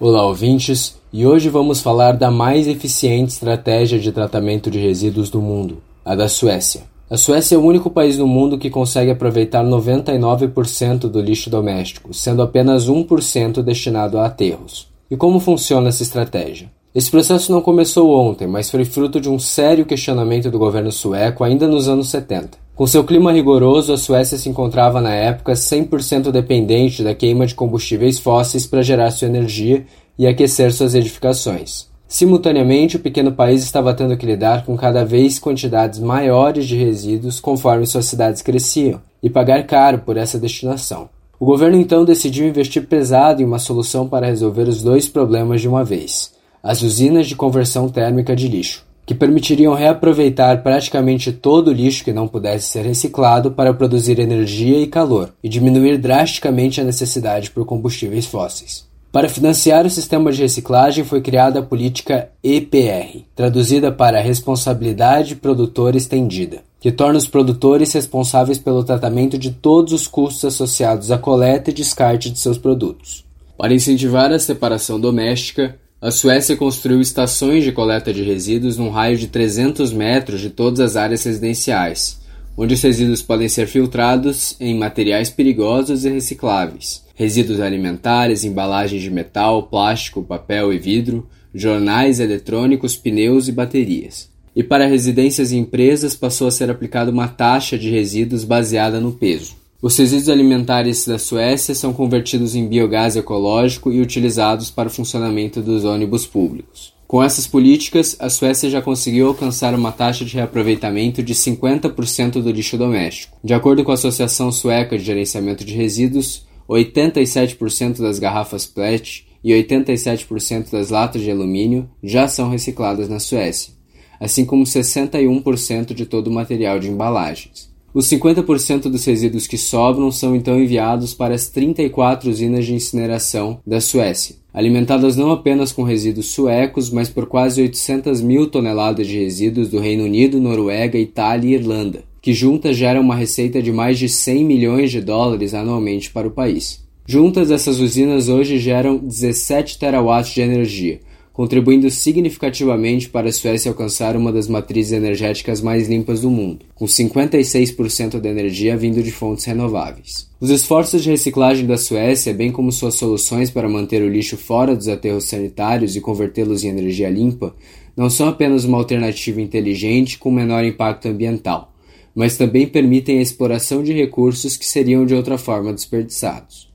Olá, ouvintes, e hoje vamos falar da mais eficiente estratégia de tratamento de resíduos do mundo, a da Suécia. A Suécia é o único país no mundo que consegue aproveitar 99% do lixo doméstico, sendo apenas 1% destinado a aterros. E como funciona essa estratégia? Esse processo não começou ontem, mas foi fruto de um sério questionamento do governo sueco ainda nos anos 70. Com seu clima rigoroso, a Suécia se encontrava na época 100% dependente da queima de combustíveis fósseis para gerar sua energia e aquecer suas edificações. Simultaneamente, o pequeno país estava tendo que lidar com cada vez quantidades maiores de resíduos conforme suas cidades cresciam, e pagar caro por essa destinação. O governo então decidiu investir pesado em uma solução para resolver os dois problemas de uma vez: as usinas de conversão térmica de lixo que permitiriam reaproveitar praticamente todo o lixo que não pudesse ser reciclado para produzir energia e calor, e diminuir drasticamente a necessidade por combustíveis fósseis. Para financiar o sistema de reciclagem foi criada a política EPR, traduzida para Responsabilidade Produtora Estendida, que torna os produtores responsáveis pelo tratamento de todos os custos associados à coleta e descarte de seus produtos. Para incentivar a separação doméstica, a Suécia construiu estações de coleta de resíduos num raio de 300 metros de todas as áreas residenciais, onde os resíduos podem ser filtrados em materiais perigosos e recicláveis, resíduos alimentares, embalagens de metal, plástico, papel e vidro, jornais eletrônicos, pneus e baterias. E para residências e empresas passou a ser aplicada uma taxa de resíduos baseada no peso. Os resíduos alimentares da Suécia são convertidos em biogás ecológico e utilizados para o funcionamento dos ônibus públicos. Com essas políticas, a Suécia já conseguiu alcançar uma taxa de reaproveitamento de 50% do lixo doméstico. De acordo com a Associação Sueca de Gerenciamento de Resíduos, 87% das garrafas PET e 87% das latas de alumínio já são recicladas na Suécia, assim como 61% de todo o material de embalagens. Os 50% dos resíduos que sobram são então enviados para as 34 usinas de incineração da Suécia, alimentadas não apenas com resíduos suecos, mas por quase 800 mil toneladas de resíduos do Reino Unido, Noruega, Itália e Irlanda, que juntas geram uma receita de mais de 100 milhões de dólares anualmente para o país. Juntas, essas usinas hoje geram 17 terawatts de energia, contribuindo significativamente para a Suécia alcançar uma das matrizes energéticas mais limpas do mundo, com 56% da energia vindo de fontes renováveis. Os esforços de reciclagem da Suécia, bem como suas soluções para manter o lixo fora dos aterros sanitários e convertê-los em energia limpa, não são apenas uma alternativa inteligente com menor impacto ambiental, mas também permitem a exploração de recursos que seriam de outra forma desperdiçados.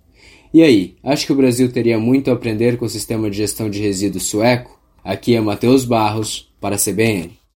E aí, acho que o Brasil teria muito a aprender com o sistema de gestão de resíduos sueco? Aqui é Matheus Barros, para a CBN.